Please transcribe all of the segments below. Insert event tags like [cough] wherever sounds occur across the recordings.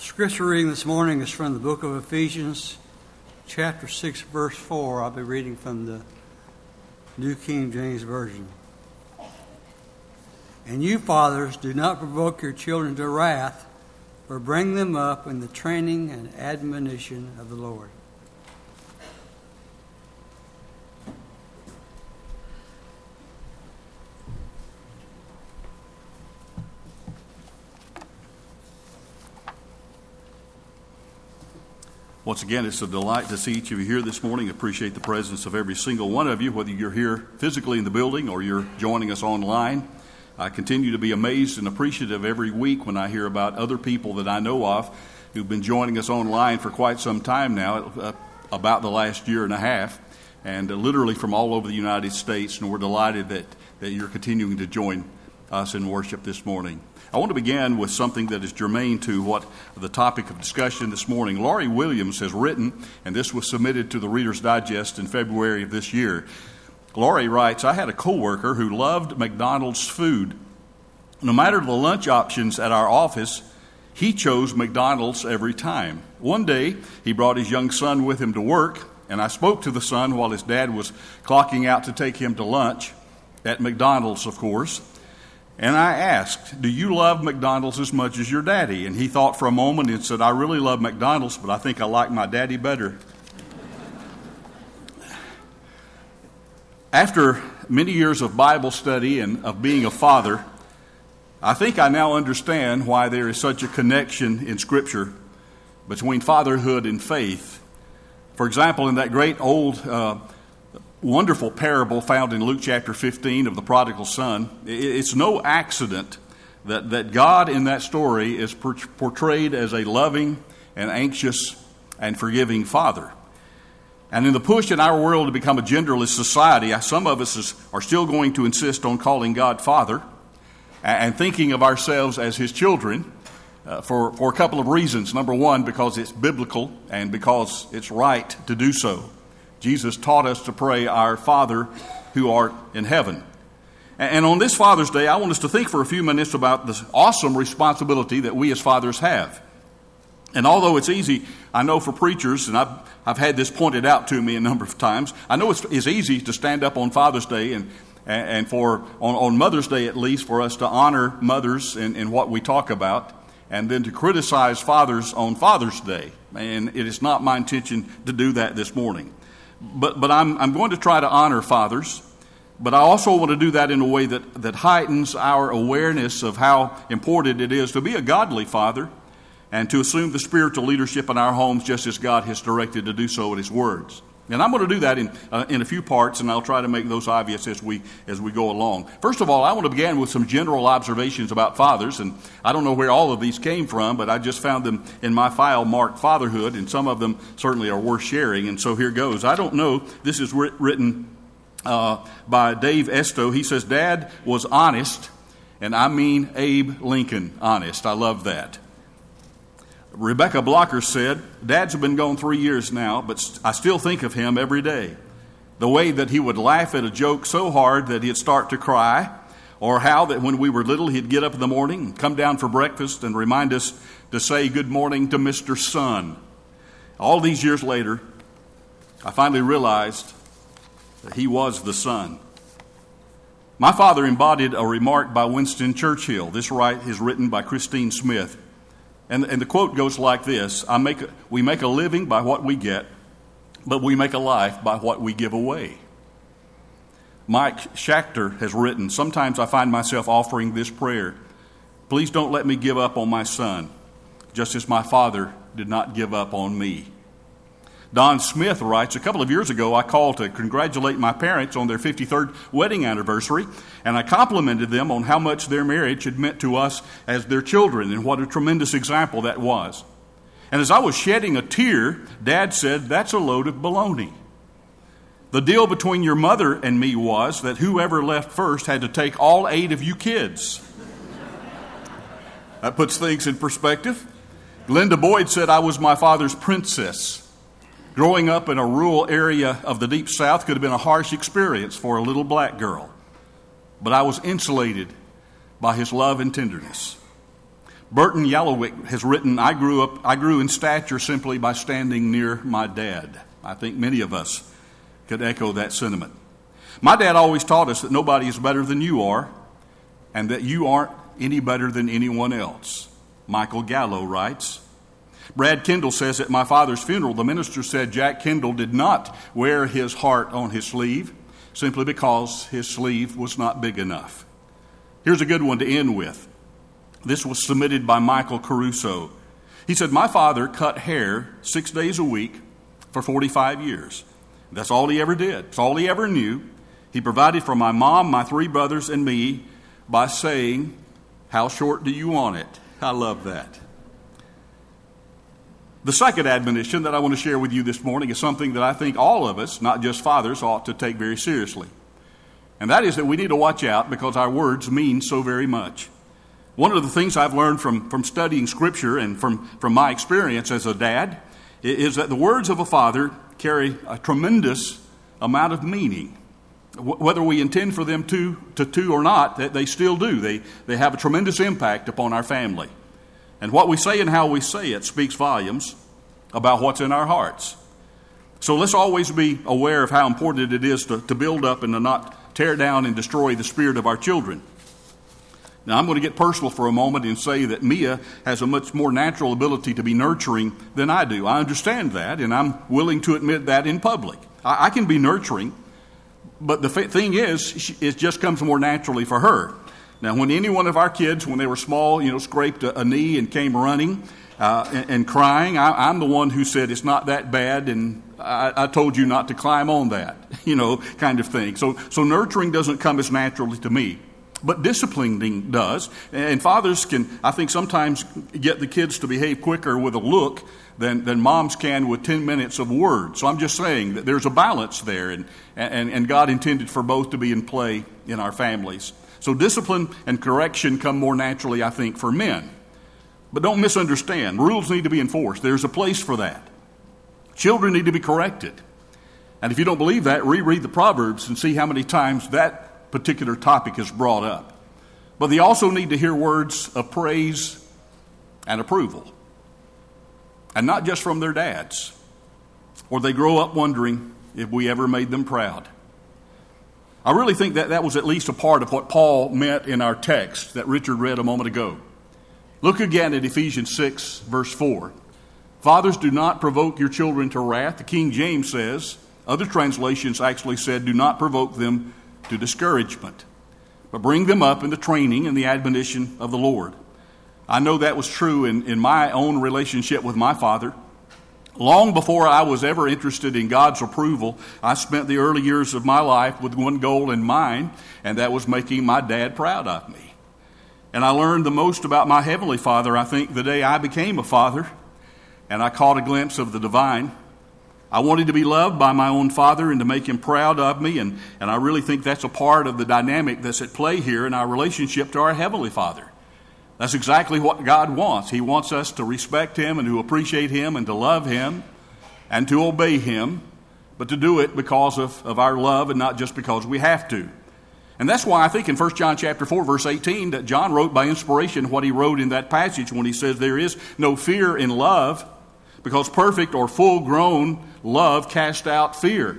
scripture reading this morning is from the book of Ephesians, chapter 6, verse 4. I'll be reading from the New King James Version. And you, fathers, do not provoke your children to wrath, but bring them up in the training and admonition of the Lord. Once again, it's a delight to see each of you here this morning. Appreciate the presence of every single one of you, whether you're here physically in the building or you're joining us online. I continue to be amazed and appreciative every week when I hear about other people that I know of who've been joining us online for quite some time now, uh, about the last year and a half, and uh, literally from all over the United States. And we're delighted that, that you're continuing to join us in worship this morning. I want to begin with something that is germane to what the topic of discussion this morning. Laurie Williams has written, and this was submitted to the Reader's Digest in February of this year. Laurie writes, I had a coworker who loved McDonald's food. No matter the lunch options at our office, he chose McDonald's every time. One day, he brought his young son with him to work, and I spoke to the son while his dad was clocking out to take him to lunch at McDonald's, of course. And I asked, Do you love McDonald's as much as your daddy? And he thought for a moment and said, I really love McDonald's, but I think I like my daddy better. After many years of Bible study and of being a father, I think I now understand why there is such a connection in Scripture between fatherhood and faith. For example, in that great old uh, wonderful parable found in Luke chapter 15 of the prodigal son. It's no accident that, that God in that story is portrayed as a loving and anxious and forgiving father. And in the push in our world to become a genderless society, some of us is, are still going to insist on calling God Father and thinking of ourselves as His children uh, for, for a couple of reasons. Number one, because it's biblical and because it's right to do so. Jesus taught us to pray, Our Father who art in heaven. And on this Father's Day, I want us to think for a few minutes about this awesome responsibility that we as fathers have. And although it's easy, I know for preachers, and I've, I've had this pointed out to me a number of times, I know it's, it's easy to stand up on Father's Day and, and for on, on Mother's Day at least for us to honor mothers in, in what we talk about, and then to criticize fathers on Father's Day. And it is not my intention to do that this morning but, but I'm, I'm going to try to honor fathers, but I also want to do that in a way that, that heightens our awareness of how important it is to be a godly father and to assume the spiritual leadership in our homes just as God has directed to do so in His words. And I'm going to do that in, uh, in a few parts, and I'll try to make those obvious as we, as we go along. First of all, I want to begin with some general observations about fathers, and I don't know where all of these came from, but I just found them in my file marked fatherhood, and some of them certainly are worth sharing, and so here goes. I don't know, this is written uh, by Dave Esto. He says, Dad was honest, and I mean Abe Lincoln honest. I love that. Rebecca Blocker said, Dad's been gone three years now, but I still think of him every day. The way that he would laugh at a joke so hard that he'd start to cry, or how that when we were little he'd get up in the morning, come down for breakfast, and remind us to say good morning to Mr. Sun. All these years later, I finally realized that he was the Sun. My father embodied a remark by Winston Churchill. This right is written by Christine Smith. And, and the quote goes like this I make We make a living by what we get, but we make a life by what we give away. Mike Schachter has written Sometimes I find myself offering this prayer Please don't let me give up on my son, just as my father did not give up on me. Don Smith writes A couple of years ago, I called to congratulate my parents on their 53rd wedding anniversary, and I complimented them on how much their marriage had meant to us as their children and what a tremendous example that was. And as I was shedding a tear, Dad said, That's a load of baloney. The deal between your mother and me was that whoever left first had to take all eight of you kids. that puts things in perspective. Glenda Boyd said I was my father's princess. Growing up in a rural area of the Deep South could have been a harsh experience for a little black girl, but I was insulated by his love and tenderness. Burton Yellowwick has written, I grew up, I grew in stature simply by standing near my dad. I think many of us could echo that sentiment. My dad always taught us that nobody is better than you are, and that you aren't any better than anyone else. Michael Gallo writes. Brad Kendall says at my father's funeral, the minister said Jack Kendall did not wear his heart on his sleeve simply because his sleeve was not big enough. Here's a good one to end with. This was submitted by Michael Caruso. He said, My father cut hair six days a week for 45 years. That's all he ever did. It's all he ever knew. He provided for my mom, my three brothers, and me by saying, How short do you want it? I love that. The second admonition that I want to share with you this morning is something that I think all of us, not just fathers, ought to take very seriously. And that is that we need to watch out because our words mean so very much. One of the things I've learned from, from studying Scripture and from, from my experience as a dad is that the words of a father carry a tremendous amount of meaning. Whether we intend for them to, to, to or not, they still do. They, they have a tremendous impact upon our family. And what we say and how we say it speaks volumes about what's in our hearts. So let's always be aware of how important it is to, to build up and to not tear down and destroy the spirit of our children. Now, I'm going to get personal for a moment and say that Mia has a much more natural ability to be nurturing than I do. I understand that, and I'm willing to admit that in public. I, I can be nurturing, but the thing is, she, it just comes more naturally for her. Now, when any one of our kids, when they were small, you know, scraped a, a knee and came running uh, and, and, crying, I, am the one who said, It's not that bad, and I, I, told you not to climb on that, [laughs] you know, kind of thing. So, so nurturing doesn't come as naturally to me. But disciplining does. And fathers can, I think, sometimes get the kids to behave quicker with a look than, than moms can with 10 minutes of words. So I'm just saying that there's a balance there, and, and, and God intended for both to be in play in our families. So discipline and correction come more naturally, I think, for men. But don't misunderstand. Rules need to be enforced. There's a place for that. Children need to be corrected. And if you don't believe that, reread the Proverbs and see how many times that particular topic is brought up. But they also need to hear words of praise and approval. And not just from their dads. Or they grow up wondering if we ever made them proud. I really think that that was at least a part of what Paul meant in our text that Richard read a moment ago. Look again at Ephesians 6, verse 4. Fathers, do not provoke your children to wrath. The King James says, other translations actually said, do not provoke them to discouragement, but bring them up in the training and the admonition of the Lord. I know that was true in, in my own relationship with my father. Long before I was ever interested in God's approval, I spent the early years of my life with one goal in mind, and that was making my dad proud of me. And I learned the most about my Heavenly Father, I think, the day I became a father, and I caught a glimpse of the divine. I wanted to be loved by my own father and to make him proud of me, and, and I really think that's a part of the dynamic that's at play here in our relationship to our Heavenly Father. That's exactly what God wants. He wants us to respect Him and to appreciate Him and to love Him and to obey Him, but to do it because of, of our love and not just because we have to. And that's why I think in 1 John chapter 4, verse 18, that John wrote by inspiration what he wrote in that passage when he says, There is no fear in love, because perfect or full grown love casts out fear.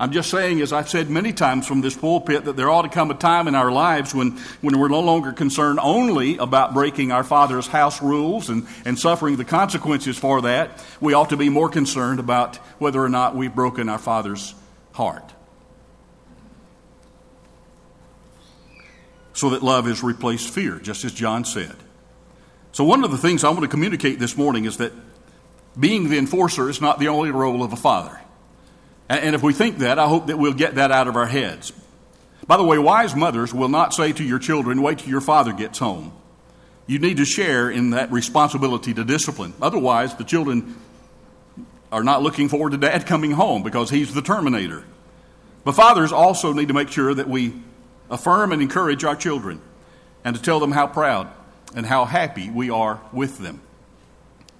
I'm just saying, as I've said many times from this pulpit, that there ought to come a time in our lives when, when we're no longer concerned only about breaking our Father's house rules and, and suffering the consequences for that. We ought to be more concerned about whether or not we've broken our Father's heart. So that love has replaced fear, just as John said. So, one of the things I want to communicate this morning is that being the enforcer is not the only role of a father. And if we think that, I hope that we'll get that out of our heads. By the way, wise mothers will not say to your children, wait till your father gets home. You need to share in that responsibility to discipline. Otherwise, the children are not looking forward to dad coming home because he's the terminator. But fathers also need to make sure that we affirm and encourage our children and to tell them how proud and how happy we are with them.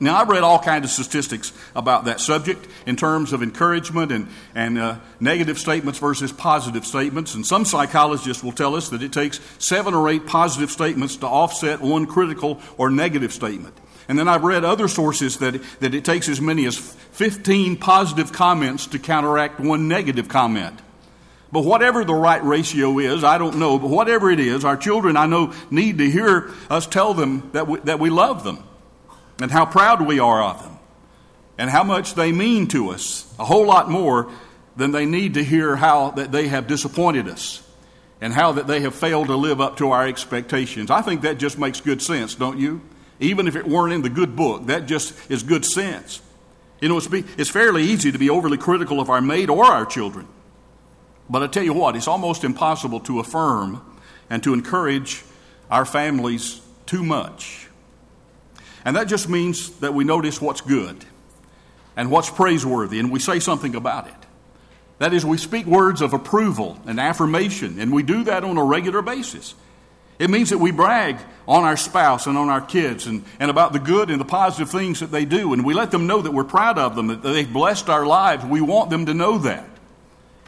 Now, I've read all kinds of statistics about that subject in terms of encouragement and, and uh, negative statements versus positive statements. And some psychologists will tell us that it takes seven or eight positive statements to offset one critical or negative statement. And then I've read other sources that, that it takes as many as 15 positive comments to counteract one negative comment. But whatever the right ratio is, I don't know, but whatever it is, our children, I know, need to hear us tell them that we, that we love them and how proud we are of them and how much they mean to us, a whole lot more than they need to hear how that they have disappointed us and how that they have failed to live up to our expectations. I think that just makes good sense, don't you? Even if it weren't in the good book, that just is good sense. You know, it's, be, it's fairly easy to be overly critical of our mate or our children. But I tell you what, it's almost impossible to affirm and to encourage our families too much. And that just means that we notice what's good and what's praiseworthy and we say something about it. That is, we speak words of approval and affirmation, and we do that on a regular basis. It means that we brag on our spouse and on our kids and, and about the good and the positive things that they do, and we let them know that we're proud of them, that they've blessed our lives. We want them to know that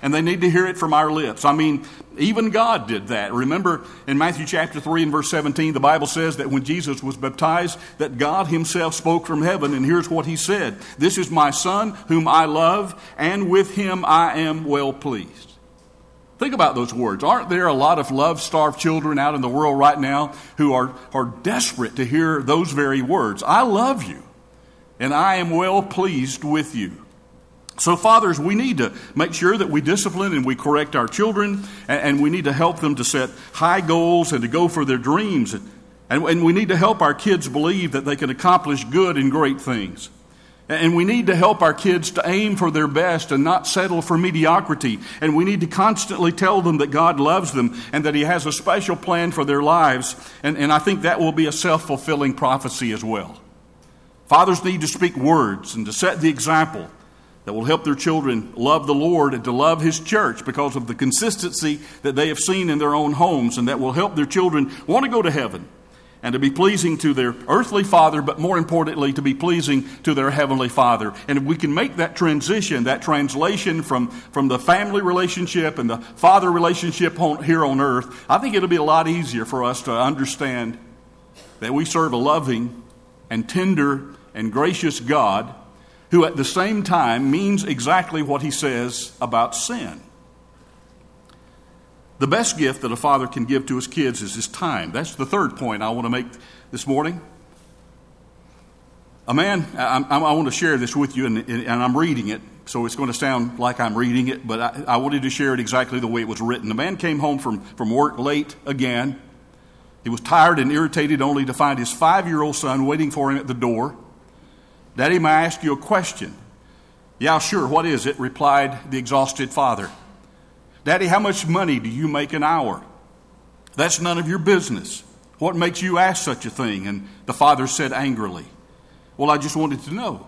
and they need to hear it from our lips. I mean, even God did that. Remember in Matthew chapter 3 and verse 17, the Bible says that when Jesus was baptized, that God himself spoke from heaven, and here's what he said This is my Son, whom I love, and with him I am well pleased. Think about those words. Aren't there a lot of love starved children out in the world right now who are, are desperate to hear those very words? I love you, and I am well pleased with you. So, fathers, we need to make sure that we discipline and we correct our children, and, we need to help them to set high goals and to go for their dreams. And, we need to help our kids believe that they can accomplish good and great things. And we need to help our kids to aim for their best and not settle for mediocrity. And we need to constantly tell them that God loves them and that He has a special plan for their lives. And, and I think that will be a self fulfilling prophecy as well. Fathers need to speak words and to set the example that will help their children love the Lord and to love His church because of the consistency that they have seen in their own homes, and that will help their children want to go to heaven and to be pleasing to their earthly father, but more importantly, to be pleasing to their heavenly father. And if we can make that transition, that translation from, from the family relationship and the father relationship on, here on earth, I think it'll be a lot easier for us to understand that we serve a loving and tender and gracious God who at the same time means exactly what he says about sin. The best gift that a father can give to his kids is his time. That's the third point I want to make this morning. A man, I, I want to share this with you, and, and, I'm reading it, so it's going to sound like I'm reading it, but I, I wanted to share it exactly the way it was written. A man came home from, from work late again. He was tired and irritated only to find his five year old son waiting for him at the door. Daddy, may I ask you a question? Yeah, sure. What is it? replied the exhausted father. Daddy, how much money do you make an hour? That's none of your business. What makes you ask such a thing? And the father said angrily, Well, I just wanted to know.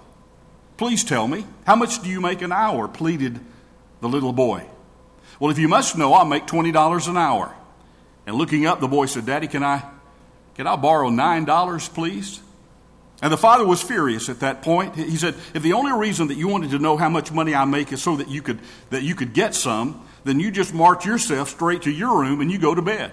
Please tell me, how much do you make an hour? pleaded the little boy. Well, if you must know, I make $20 an hour. And looking up, the boy said, Daddy, can I, can I borrow $9, please? And the father was furious at that point. He said, If the only reason that you wanted to know how much money I make is so that you could, that you could get some, then you just march yourself straight to your room and you go to bed.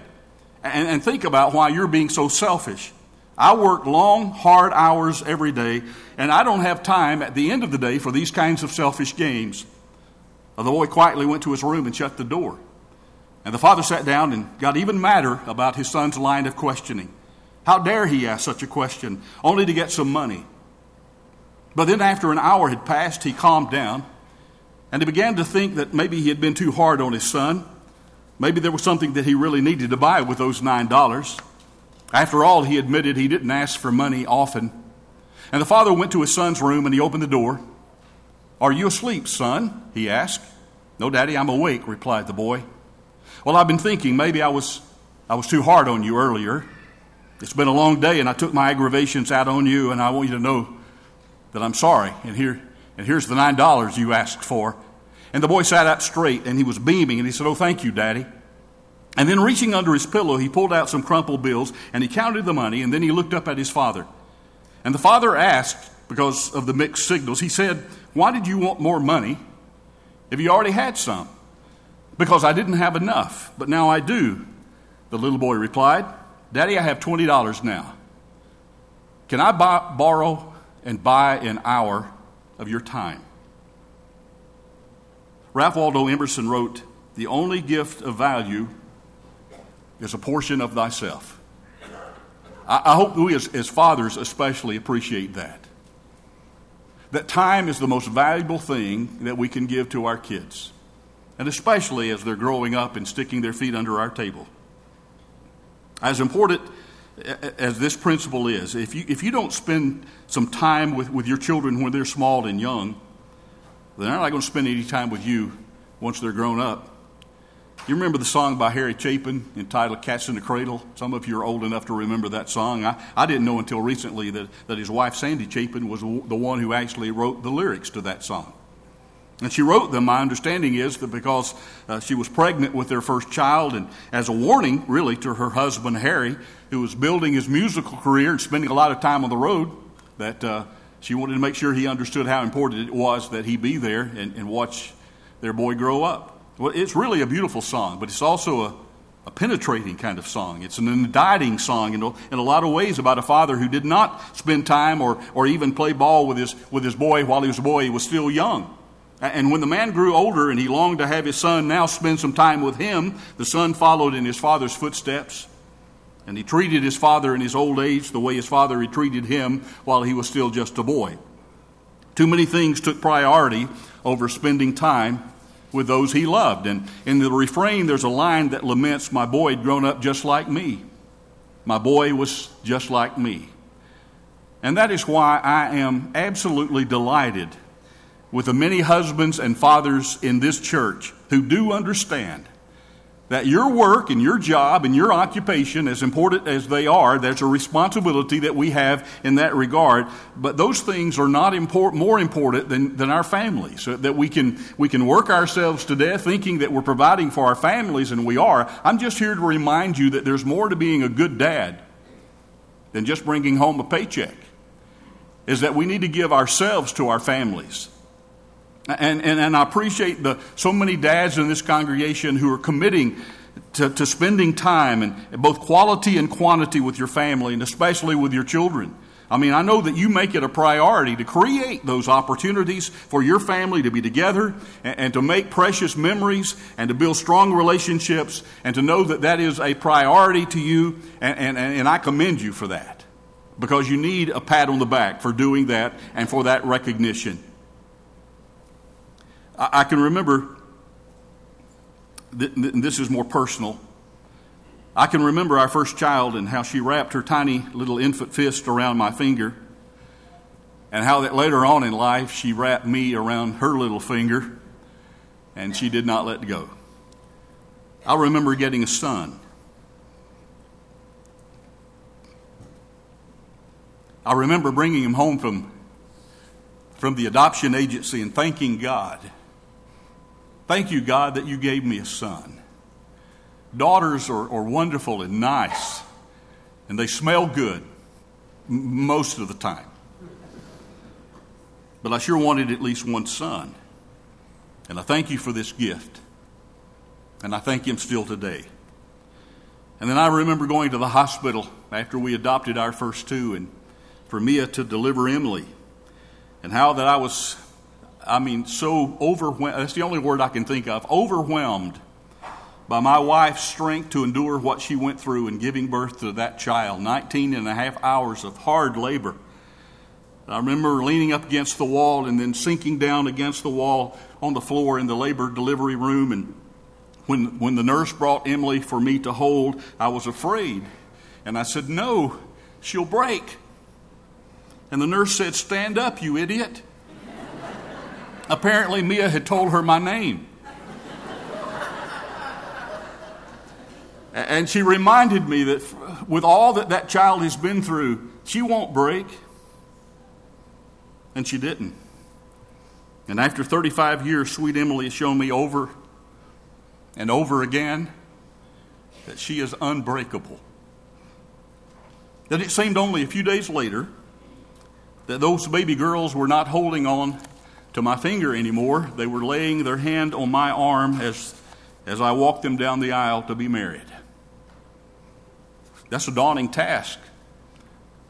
And, and think about why you're being so selfish. I work long, hard hours every day, and I don't have time at the end of the day for these kinds of selfish games. The boy quietly went to his room and shut the door. And the father sat down and got even madder about his son's line of questioning. How dare he ask such a question, only to get some money? But then, after an hour had passed, he calmed down and he began to think that maybe he had been too hard on his son. Maybe there was something that he really needed to buy with those $9. After all, he admitted he didn't ask for money often. And the father went to his son's room and he opened the door. Are you asleep, son? he asked. No, Daddy, I'm awake, replied the boy. Well, I've been thinking maybe I was, I was too hard on you earlier. It's been a long day, and I took my aggravations out on you, and I want you to know that I'm sorry. And here, and here's the nine dollars you asked for. And the boy sat up straight, and he was beaming, and he said, "Oh, thank you, Daddy." And then, reaching under his pillow, he pulled out some crumpled bills, and he counted the money, and then he looked up at his father. And the father asked, because of the mixed signals. He said, Why did you want more money if you already had some? Because I didn't have enough, but now I do. The little boy replied, Daddy, I have $20 now. Can I buy, borrow and buy an hour of your time? Ralph Waldo Emerson wrote, The only gift of value is a portion of thyself. I, I hope we as, as fathers especially appreciate that. That time is the most valuable thing that we can give to our kids, and especially as they're growing up and sticking their feet under our table. As important as this principle is, if you, if you don't spend some time with, with your children when they're small and young, then they're not going to spend any time with you once they're grown up. You remember the song by Harry Chapin entitled Cats in the Cradle? Some of you are old enough to remember that song. I, I didn't know until recently that, that his wife, Sandy Chapin, was the one who actually wrote the lyrics to that song. And she wrote them, my understanding is that because uh, she was pregnant with their first child, and as a warning, really, to her husband, Harry, who was building his musical career and spending a lot of time on the road, that uh, she wanted to make sure he understood how important it was that he be there and, and watch their boy grow up. Well, it's really a beautiful song, but it's also a, a penetrating kind of song. It's an indicting song in a, in a lot of ways about a father who did not spend time or, or even play ball with his, with his boy while he was a boy. He was still young. And when the man grew older and he longed to have his son now spend some time with him, the son followed in his father's footsteps. And he treated his father in his old age the way his father had treated him while he was still just a boy. Too many things took priority over spending time with those he loved. And in the refrain, there's a line that laments, My boy had grown up just like me. My boy was just like me. And that is why I am absolutely delighted with the many husbands and fathers in this church who do understand that your work and your job and your occupation, as important as they are, there's a responsibility that we have in that regard. But those things are not import, more important than, than our families. So that we can, we can work ourselves to death thinking that we're providing for our families, and we are. I'm just here to remind you that there's more to being a good dad than just bringing home a paycheck. Is that we need to give ourselves to our families. And, and, and I appreciate the, so many dads in this congregation who are committing to, to spending time and both quality and quantity with your family and especially with your children. I mean, I know that you make it a priority to create those opportunities for your family to be together and, and, to make precious memories and to build strong relationships and to know that that is a priority to you. And, and, and I commend you for that because you need a pat on the back for doing that and for that recognition. I, I can remember, th- th- this is more personal. I can remember our first child and how she wrapped her tiny little infant fist around my finger, and how that later on in life she wrapped me around her little finger, and she did not let go. I remember getting a son. I remember bringing him home from, from the adoption agency and thanking God Thank you, God, that you gave me a son. Daughters are, are wonderful and nice, and they smell good m- most of the time. But I sure wanted at least one son. And I thank you for this gift. And I thank him still today. And then I remember going to the hospital after we adopted our first two and for Mia to deliver Emily. And how that I was I mean, so overwhelmed. That's the only word I can think of. Overwhelmed by my wife's strength to endure what she went through in giving birth to that child 19 and a half hours of hard labor. I remember leaning up against the wall and then sinking down against the wall on the floor in the labor delivery room. And when, when the nurse brought Emily for me to hold, I was afraid. And I said, No, she'll break. And the nurse said, Stand up, you idiot. Apparently, Mia had told her my name. And she reminded me that with all that that child has been through, she won't break. And she didn't. And after 35 years, sweet Emily has shown me over and over again that she is unbreakable. That it seemed only a few days later that those baby girls were not holding on to my finger anymore. They were laying their hand on my arm as, as I walked them down the aisle to be married. That's a daunting task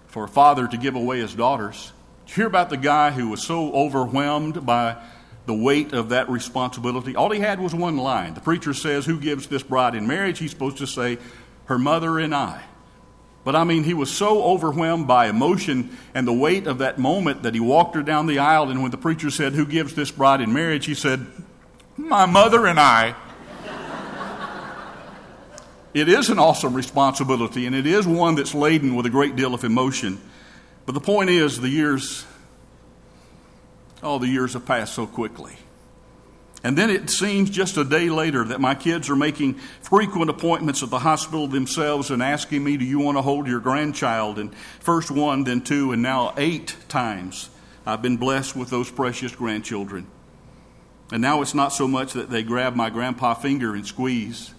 for a father to give away his daughters. Did you hear about the guy who was so overwhelmed by the weight of that responsibility? All he had was one line. The preacher says, Who gives this bride in marriage? He's supposed to say, Her mother and I. But I mean, he was so overwhelmed by emotion and the weight of that moment that he walked her down the aisle. And when the preacher said, Who gives this bride in marriage? he said, My mother and I. it is an awesome responsibility, and it is one that's laden with a great deal of emotion. But the point is, the years, oh, the years have passed so quickly. And then it seems just a day later that my kids are making frequent appointments at the hospital themselves and asking me, Do you want to hold your grandchild? And first one, then two, and now eight times I've been blessed with those precious grandchildren. And now it's not so much that they grab my grandpa finger and squeeze,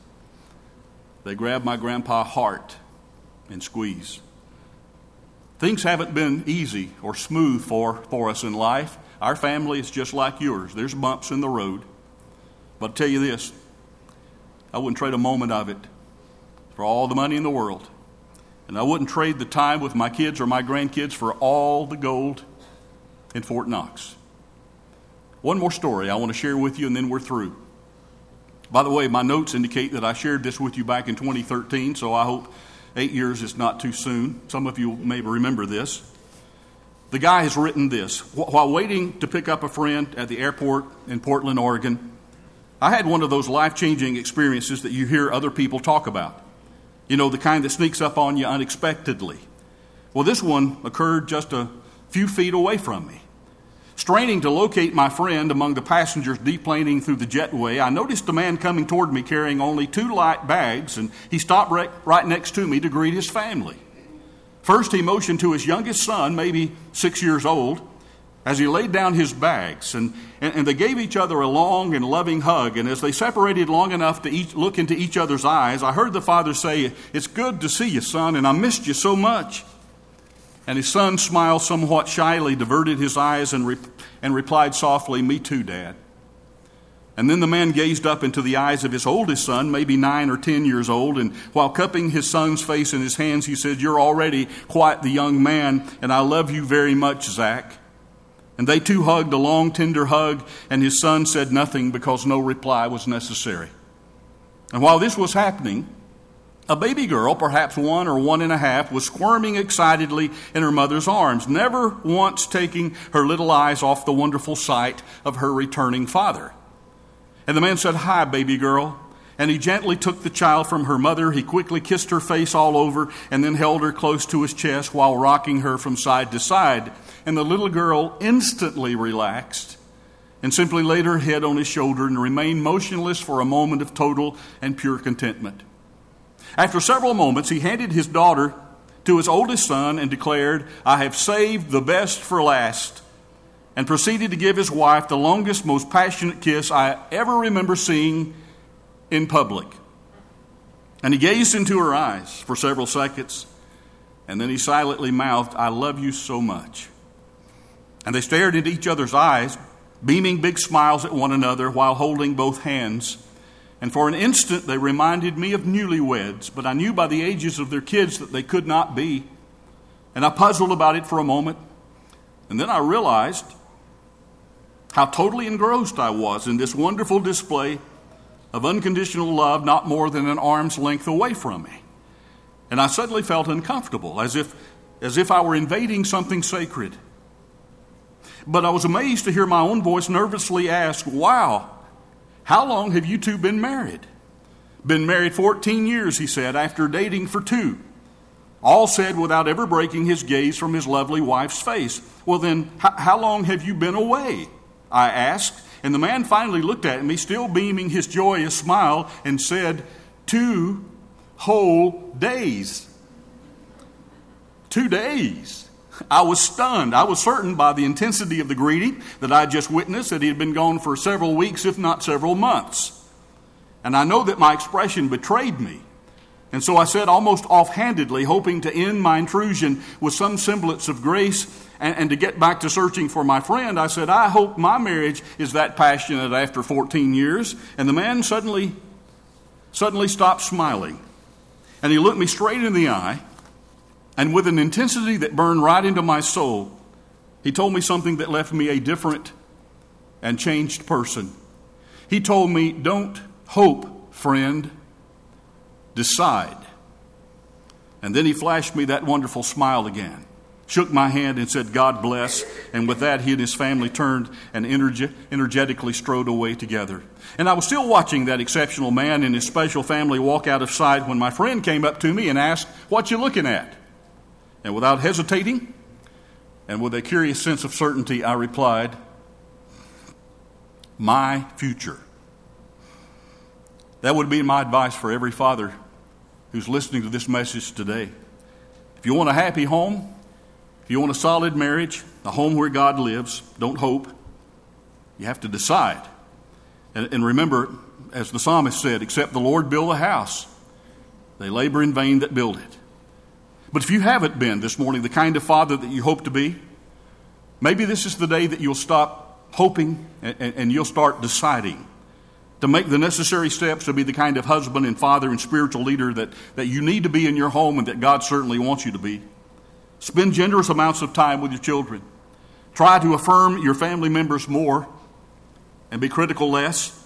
they grab my grandpa heart and squeeze. Things haven't been easy or smooth for, for us in life. Our family is just like yours. There's bumps in the road. But I'll tell you this I wouldn't trade a moment of it for all the money in the world. And I wouldn't trade the time with my kids or my grandkids for all the gold in Fort Knox. One more story I want to share with you, and then we're through. By the way, my notes indicate that I shared this with you back in 2013, so I hope eight years is not too soon. Some of you may remember this. The guy has written this While waiting to pick up a friend at the airport in Portland, Oregon, I had one of those life changing experiences that you hear other people talk about. You know, the kind that sneaks up on you unexpectedly. Well, this one occurred just a few feet away from me. Straining to locate my friend among the passengers deplaning through the jetway, I noticed a man coming toward me carrying only two light bags, and he stopped right, right next to me to greet his family. First, he motioned to his youngest son, maybe six years old, as he laid down his bags, and, and, and, they gave each other a long and loving hug. And as they separated long enough to each, look into each other's eyes, I heard the father say, It's good to see you, son, and I missed you so much. And his son smiled somewhat shyly, diverted his eyes, and, re- and replied softly, Me too, Dad. And then the man gazed up into the eyes of his oldest son, maybe nine or ten years old, and while cupping his son's face in his hands, he said, You're already quite the young man, and I love you very much, Zach. And they too hugged a long, tender hug, and his son said nothing because no reply was necessary. And while this was happening, a baby girl, perhaps one or one and a half, was squirming excitedly in her mother's arms, never once taking her little eyes off the wonderful sight of her returning father. And the man said, Hi, baby girl. And he gently took the child from her mother. He quickly kissed her face all over and then held her close to his chest while rocking her from side to side and the little girl instantly relaxed and simply laid her head on his shoulder and remained motionless for a moment of total and pure contentment. After several moments, he handed his daughter to his oldest son and declared, I have saved the best for last, and proceeded to give his wife the longest, most passionate kiss I ever remember seeing in public. And he gazed into her eyes for several seconds, and then he silently mouthed, I love you so much. And they stared into each other's eyes, beaming big smiles at one another while holding both hands. And for an instant, they reminded me of newlyweds, but I knew by the ages of their kids that they could not be. And I puzzled about it for a moment. And then I realized how totally engrossed I was in this wonderful display of unconditional love not more than an arm's length away from me. And I suddenly felt uncomfortable, as if, as if I were invading something sacred. But I was amazed to hear my own voice nervously ask, Wow, how long have you two been married? Been married 14 years, he said, after dating for two. All said without ever breaking his gaze from his lovely wife's face. Well, then, h- how long have you been away? I asked. And the man finally looked at me, still beaming his joyous smile, and said, Two whole days. Two days. I was stunned. I was certain by the intensity of the greeting that I had just witnessed that he had been gone for several weeks, if not several months. And I know that my expression betrayed me. And so I said almost offhandedly, hoping to end my intrusion with some semblance of grace And, and to get back to searching for my friend, I said, I hope my marriage is that passionate after 14 years. And the man suddenly, suddenly stopped smiling. And he looked me straight in the eye. And with an intensity that burned right into my soul, he told me something that left me a different and changed person. He told me, Don't hope, friend, decide. And then he flashed me that wonderful smile again, shook my hand, and said, God bless. And with that, he and his family turned and energe- energetically strode away together. And I was still watching that exceptional man and his special family walk out of sight when my friend came up to me and asked, What you looking at? And without hesitating, and with a curious sense of certainty, I replied, My future. That would be my advice for every father who's listening to this message today. If you want a happy home, if you want a solid marriage, a home where God lives, don't hope. You have to decide. And, and remember, as the psalmist said, except the Lord build a house, they labor in vain that build it. But if you haven't been this morning the kind of father that you hope to be, maybe this is the day that you'll stop hoping and, and you'll start deciding to make the necessary steps to be the kind of husband and father and spiritual leader that, that you need to be in your home and that God certainly wants you to be. Spend generous amounts of time with your children. Try to affirm your family members more and be critical less.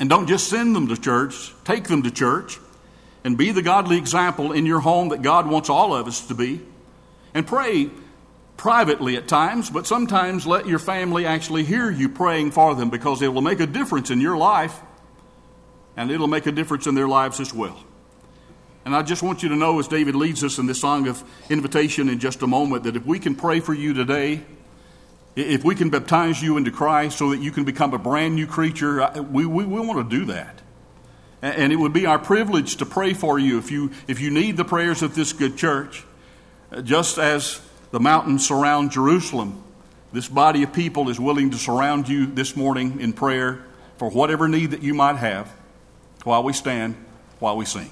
And don't just send them to church, take them to church and be the godly example in your home that God wants all of us to be. And pray privately at times, but sometimes let your family actually hear you praying for them because it will make a difference in your life and it'll make a difference in their lives as well. And I just want you to know, as David leads us in this song of invitation in just a moment, that if we can pray for you today, if we can baptize you into Christ so that you can become a brand new creature, we, we, we want to do that. And it would be our privilege to pray for you if you, if you need the prayers of this good church. Just as the mountains surround Jerusalem. This body of people is willing to surround you this morning in prayer for whatever need that you might have while we stand, while we sing.